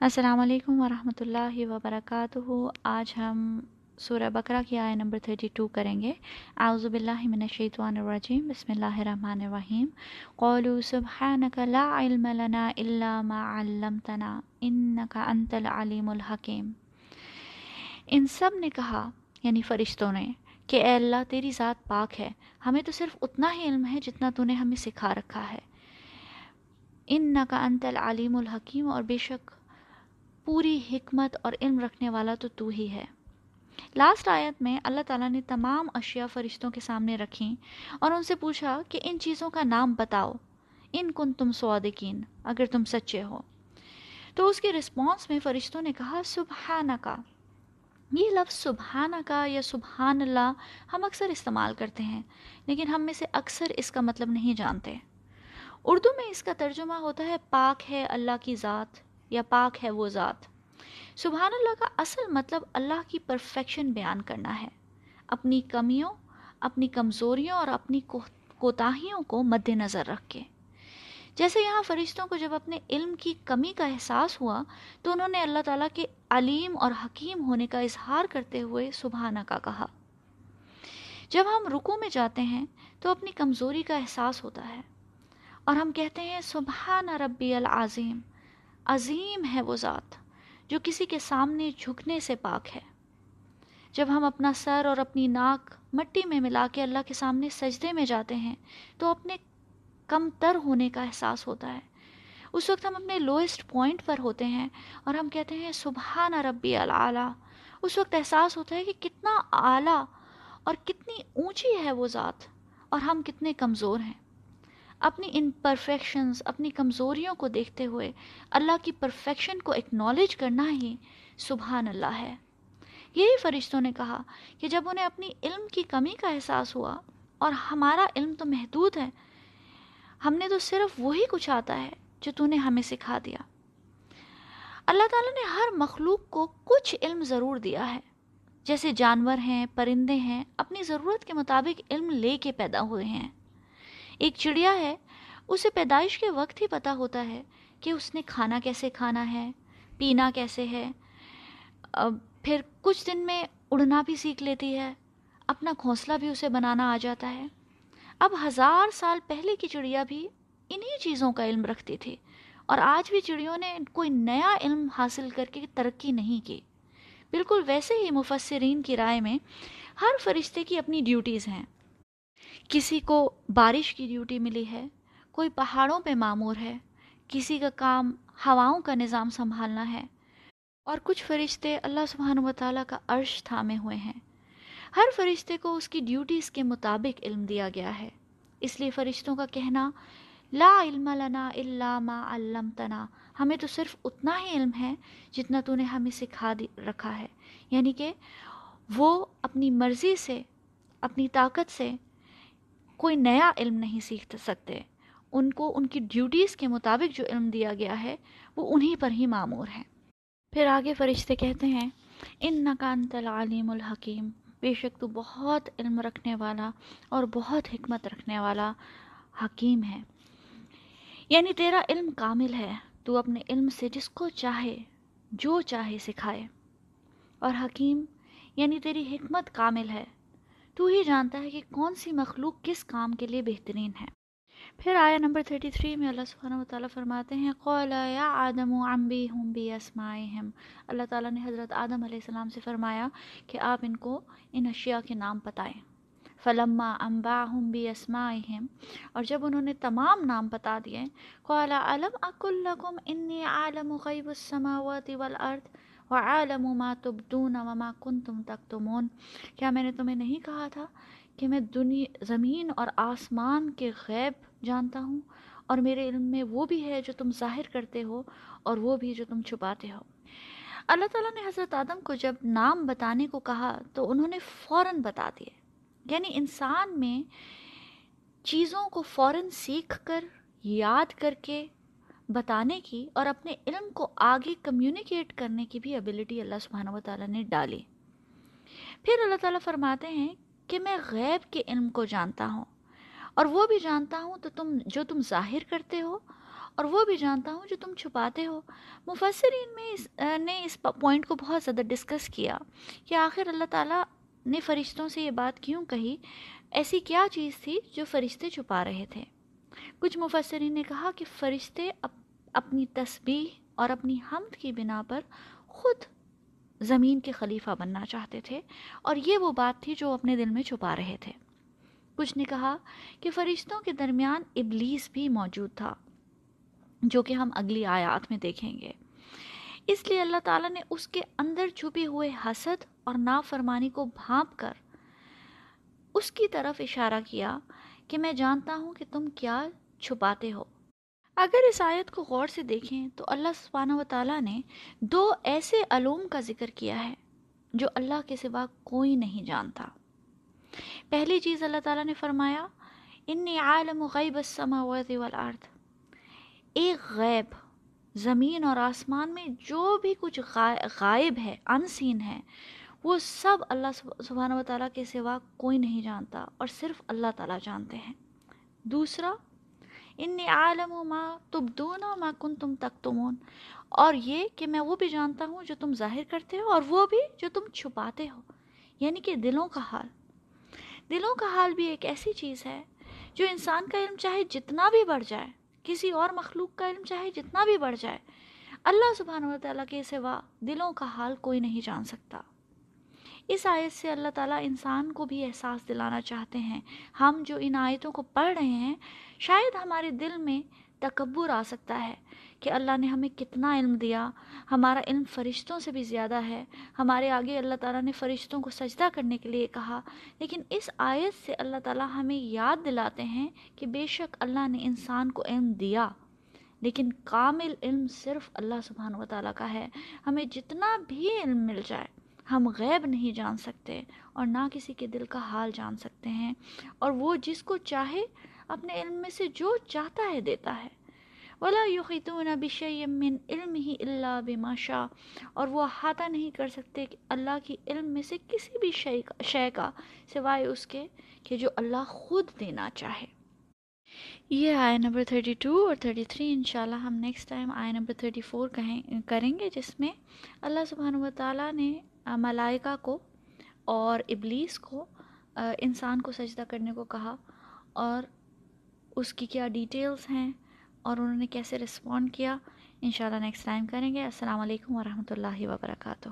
السلام علیکم ورحمۃ اللہ وبرکاتہ۔ آج ہم سورہ بقرہ کی آئے نمبر 32 کریں گے۔ اعوذ باللہ من الشیطان الرجیم۔ بسم اللہ الرحمن الرحیم۔ قولوا سبحانک لا علم لنا الا ما علمتنا انکا انت العلیم الحکیم۔ ان سب نے کہا یعنی فرشتوں نے، کہ اے اللہ تیری ذات پاک ہے۔ ہمیں تو صرف اتنا ہی علم ہے جتنا تو نے ہمیں سکھا رکھا ہے۔ انکا انت العلیم الحکیم۔ اور بے شک پوری حکمت اور علم رکھنے والا تو تو ہی ہے۔ لاسٹ آیت میں اللہ تعالیٰ نے تمام اشیاء فرشتوں کے سامنے رکھیں اور ان سے پوچھا کہ ان چیزوں کا نام بتاؤ۔ ان کن تم سوادقین اگر تم سچے ہو۔ تو اس کے رسپانس میں فرشتوں نے کہا سبحانہ کا یہ لفظ سبحانہ کا یا سبحان اللہ ہم اکثر استعمال کرتے ہیں، لیکن ہم میں سے اکثر اس کا مطلب نہیں جانتے۔ اردو میں اس کا ترجمہ ہوتا ہے، پاک ہے اللہ کی ذات۔ یا پاک ہے وہ ذات۔ سبحان اللہ کا اصل مطلب اللہ کی پرفیکشن بیان کرنا ہے۔ اپنی کمیوں، اپنی کمزوریوں اور اپنی کوتاہیوں کو مد نظر رکھ کے جیسے یہاں فرشتوں کو جب اپنے علم کی کمی کا احساس ہوا، تو انہوں نے اللہ تعالیٰ کے علیم اور حکیم ہونے کا اظہار کرتے ہوئے سبحانہ کا کہا۔ جب ہم رکو میں جاتے ہیں، تو اپنی کمزوری کا احساس ہوتا ہے۔ اور ہم کہتے ہیں سبحان ربی العظیم۔ عظیم ہے وہ ذات جو کسی کے سامنے جھکنے سے پاک ہے۔ جب ہم اپنا سر اور اپنی ناک مٹی میں ملا کے اللہ کے سامنے سجدے میں جاتے ہیں، تو اپنے کم تر ہونے کا احساس ہوتا ہے۔ اس وقت ہم اپنے لوئسٹ پوائنٹ پر ہوتے ہیں اور ہم کہتے ہیں، سبحان ربی العلیٰ اس وقت احساس ہوتا ہے کہ کتنا اعلیٰ اور کتنی اونچی ہے وہ ذات اور ہم کتنے کمزور ہیں۔ اپنی ان پرفیکشنز اپنی کمزوریوں کو دیکھتے ہوئے اللہ کی پرفیکشن کو اکنالج کرنا ہی سبحان اللہ ہے۔ یہی فرشتوں نے کہا کہ جب انہیں اپنی علم کی کمی کا احساس ہوا اور ہمارا علم تو محدود ہے، ہم نے تو صرف وہی کچھ آتا ہے جو تو نے ہمیں سکھا دیا۔ اللہ تعالیٰ نے ہر مخلوق کو کچھ علم ضرور دیا ہے۔ جیسے جانور ہیں، پرندے ہیں، اپنی ضرورت کے مطابق علم لے کے پیدا ہوئے ہیں۔ ایک چڑیا ہے اسے پیدائش کے وقت ہی پتہ ہوتا ہے کہ اس نے کھانا کیسے کھانا ہے، پینا کیسے ہے۔ پھر کچھ دن میں اڑنا بھی سیکھ لیتی ہے، اپنا گھونسلہ بھی اسے بنانا آ جاتا ہے۔ اب ہزار سال پہلے کی چڑیا بھی انہی چیزوں کا علم رکھتی تھی اور آج بھی چڑیوں نے کوئی نیا علم حاصل کر کے ترقی نہیں کی۔ بالکل ویسے ہی مفسرین کی رائے میں ہر فرشتے کی اپنی ڈیوٹیز ہیں۔ کسی کو بارش کی ڈیوٹی ملی ہے کوئی پہاڑوں پہ معمور ہے۔ کسی کا کام ہواؤں کا نظام سنبھالنا ہے۔ اور کچھ فرشتے اللہ سبحانہ و تعالیٰ کا عرش تھامے ہوئے ہیں۔ ہر فرشتے کو اس کی ڈیوٹیز کے مطابق علم دیا گیا ہے۔ اس لیے فرشتوں کا کہنا، لا علم لنا الا ما علمتنا، ہمیں تو صرف اتنا ہی علم ہے جتنا تو نے ہمیں سکھا رکھا ہے۔ یعنی کہ وہ اپنی مرضی سے، اپنی طاقت سے کوئی نیا علم نہیں سیکھ سکتے۔ ان کو ان کی ڈیوٹیز کے مطابق جو علم دیا گیا ہے، وہ انہی پر ہی معمور ہیں۔ پھر آگے فرشتے کہتے ہیں ان نقان العلیم الحکیم۔ بے شک تو بہت علم رکھنے والا اور بہت حکمت رکھنے والا حکیم ہے۔ یعنی تیرا علم کامل ہے۔ تو اپنے علم سے جس کو چاہے، جو چاہے سکھائے۔ اور حکیم یعنی تیری حکمت کامل ہے۔ تو ہی جانتا ہے کہ کون سی مخلوق کس کام کے لیے بہترین ہے۔ پھر آیا نمبر 33 میں اللہ سبحانہ و تعالیٰ فرماتے ہیں قولا یا آدم و امبی ہم بھی اسمائہم اللہ تعالیٰ نے حضرت آدم علیہ السلام سے فرمایا کہ آپ ان کو ان اشیاء کے نام بتائیں۔ فلما امبا ہم بھی اسمائہم اور جب انہوں نے تمام نام بتا دیے قولا علم اکل لکم انی عالم غیب السماوات والارض وعالم ما تبدون وما کنتم تکتمون کیا میں نے تمہیں نہیں کہا تھا کہ میں دنیا زمین اور آسمان کے غیب جانتا ہوں اور میرے علم میں وہ بھی ہے جو تم ظاہر کرتے ہو اور وہ بھی جو تم چھپاتے ہو۔ اللہ تعالیٰ نے حضرت آدم کو جب نام بتانے کو کہا تو انہوں نے فوراً بتا دیے۔ یعنی انسان میں چیزوں کو فوراً سیکھ کر، یاد کر کے بتانے کی اور اپنے علم کو آگے کمیونیکیٹ کرنے کی بھی ابیلٹی اللہ سبحانہ و تعالیٰ نے ڈالی۔ پھر اللہ تعالیٰ فرماتے ہیں کہ میں غیب کے علم کو جانتا ہوں۔ اور وہ بھی جانتا ہوں تو تم، جو تم ظاہر کرتے ہو، اور وہ بھی جانتا ہوں جو تم چھپاتے ہو۔ مفسرین میں اس نے اس پوائنٹ کو بہت زیادہ ڈسکس کیا کہ آخر اللہ تعالیٰ نے فرشتوں سے یہ بات کیوں کہی؟ ایسی کیا چیز تھی جو فرشتے چھپا رہے تھے؟ کچھ مفسرین نے کہا کہ فرشتے اپنی تسبیح اور اپنی حمد کی بنا پر خود زمین کے خلیفہ بننا چاہتے تھے اور یہ وہ بات تھی جو اپنے دل میں چھپا رہے تھے۔ کچھ نے کہا کہ فرشتوں کے درمیان ابلیس بھی موجود تھا، جو کہ ہم اگلی آیات میں دیکھیں گے۔ اس لیے اللہ تعالیٰ نے اس کے اندر چھپے ہوئے حسد اور نافرمانی کو بھانپ کر اس کی طرف اشارہ کیا کہ میں جانتا ہوں کہ تم کیا چھپاتے ہو۔ اگر اس آیت کو غور سے دیکھیں تو اللہ سبحانہ و تعالیٰ نے دو ایسے علوم کا ذکر کیا ہے جو اللہ کے سوا کوئی نہیں جانتا۔ پہلی چیز اللہ تعالیٰ نے فرمایا انی عالم غیب السماوات والارض ایک غیب، زمین اور آسمان میں جو بھی کچھ غائب ہے انسین ہے، وہ سب اللہ سبحانہ و تعالیٰ کے سوا کوئی نہیں جانتا اور صرف اللہ تعالیٰ جانتے ہیں۔ دوسرا ان عالم و ماں تب دونوں ماں کن تم تک تمون اور یہ کہ میں وہ بھی جانتا ہوں جو تم ظاہر کرتے ہو اور وہ بھی جو تم چھپاتے ہو یعنی کہ دلوں کا حال۔ دلوں کا حال بھی ایک ایسی چیز ہے جو انسان کا علم چاہے جتنا بھی بڑھ جائے، کسی اور مخلوق کا علم چاہے جتنا بھی بڑھ جائے، اللہ سبحانہ و تعالیٰ کے سوا دلوں کا حال کوئی نہیں جان سکتا۔ اس آیت سے اللہ تعالیٰ انسان کو بھی احساس دلانا چاہتے ہیں۔ ہم جو ان آیتوں کو پڑھ رہے ہیں، شاید ہمارے دل میں تکبر آ سکتا ہے کہ اللہ نے ہمیں کتنا علم دیا۔ ہمارا علم فرشتوں سے بھی زیادہ ہے۔ ہمارے آگے اللہ تعالیٰ نے فرشتوں کو سجدہ کرنے کے لیے کہا۔ لیکن اس آیت سے اللہ تعالیٰ ہمیں یاد دلاتے ہیں کہ بے شک اللہ نے انسان کو علم دیا۔ لیکن کامل علم صرف اللہ سبحانہ و تعالیٰ کا ہے۔ ہمیں جتنا بھی علم مل جائے ہم غیب نہیں جان سکتے اور نہ کسی کے دل کا حال جان سکتے ہیں۔ اور وہ جس کو چاہے اپنے علم میں سے جو چاہتا ہے دیتا ہے۔ ولا یقیتون بشیء من علم ہی اللہ بماشا اور وہ احاطہ نہیں کر سکتے کہ اللہ کی علم میں سے کسی بھی شے کا شے کا سوائے اس کے کہ جو اللہ خود دینا چاہے۔ یہ آئے نمبر 32 اور 33 انشاءاللہ ہم نیکسٹ ٹائم آئے نمبر 34 کہیں کریں گے جس میں اللہ سبحانہ و تعالیٰ نے ملائکہ کو اور ابلیس کو انسان کو سجدہ کرنے کو کہا اور اس کی کیا ڈیٹیلز ہیں اور انہوں نے کیسے رسپونڈ کیا۔ انشاءاللہ نیکسٹ ٹائم کریں گے۔ السلام علیکم ورحمۃ اللہ وبرکاتہ۔